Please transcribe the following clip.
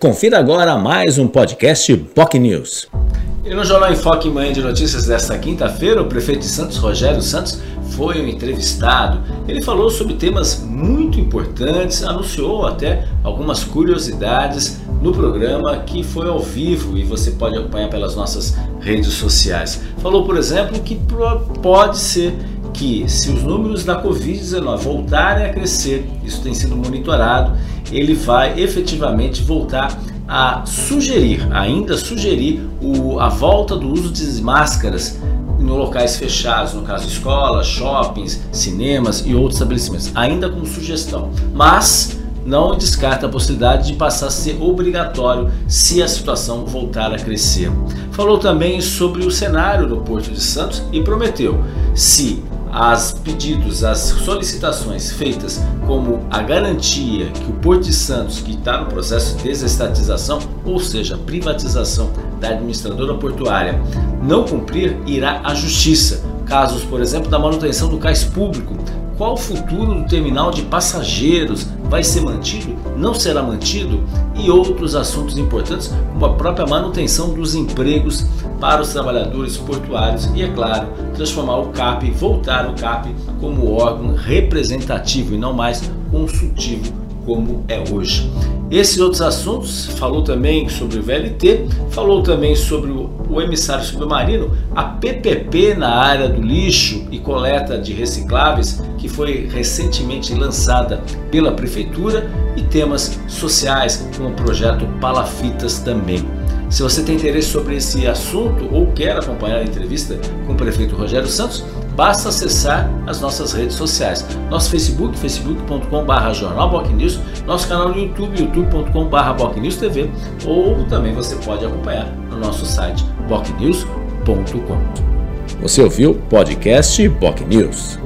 Confira agora mais um podcast POC News. E no Jornal em Foque Manhã de Notícias desta quinta-feira, o prefeito de Santos, Rogério Santos, foi um entrevistado. Ele falou sobre temas muito importantes, anunciou até algumas curiosidades no programa que foi ao vivo e você pode acompanhar pelas nossas redes sociais. Falou, por exemplo, que pode ser que se os números da Covid-19 voltarem a crescer, isso tem sido monitorado, ele vai efetivamente voltar a sugerir, ainda sugerir o, a volta do uso de máscaras em locais fechados, no caso escolas, shoppings, cinemas e outros estabelecimentos, ainda com sugestão. Mas não descarta a possibilidade de passar a ser obrigatório se a situação voltar a crescer. Falou também sobre o cenário do Porto de Santos e prometeu, se as pedidos, as solicitações feitas como a garantia que o Porto de Santos, que está no processo de desestatização, ou seja, privatização da administradora portuária, não cumprir, irá à justiça. Casos, por exemplo, da manutenção do cais público, qual o futuro do terminal de passageiros? Vai ser mantido? Não será mantido? E outros assuntos importantes, como a própria manutenção dos empregos para os trabalhadores portuários e, é claro, transformar o CAP, voltar o CAP como órgão representativo e não mais consultivo como é hoje. Esses outros assuntos, falou também sobre o VLT, falou também sobre o, emissário submarino, a PPP na área do lixo e coleta de recicláveis, que foi recentemente lançada pela Prefeitura, e temas sociais, como o projeto Palafitas também. Se você tem interesse sobre esse assunto ou quer acompanhar a entrevista com o prefeito Rogério Santos, basta acessar as nossas redes sociais. Nosso Facebook, facebook.com.br jornalbocnews, nosso canal no YouTube, youtube.com.br TV, ou também você pode acompanhar no nosso site bocnews.com. Você ouviu podcast Boc News.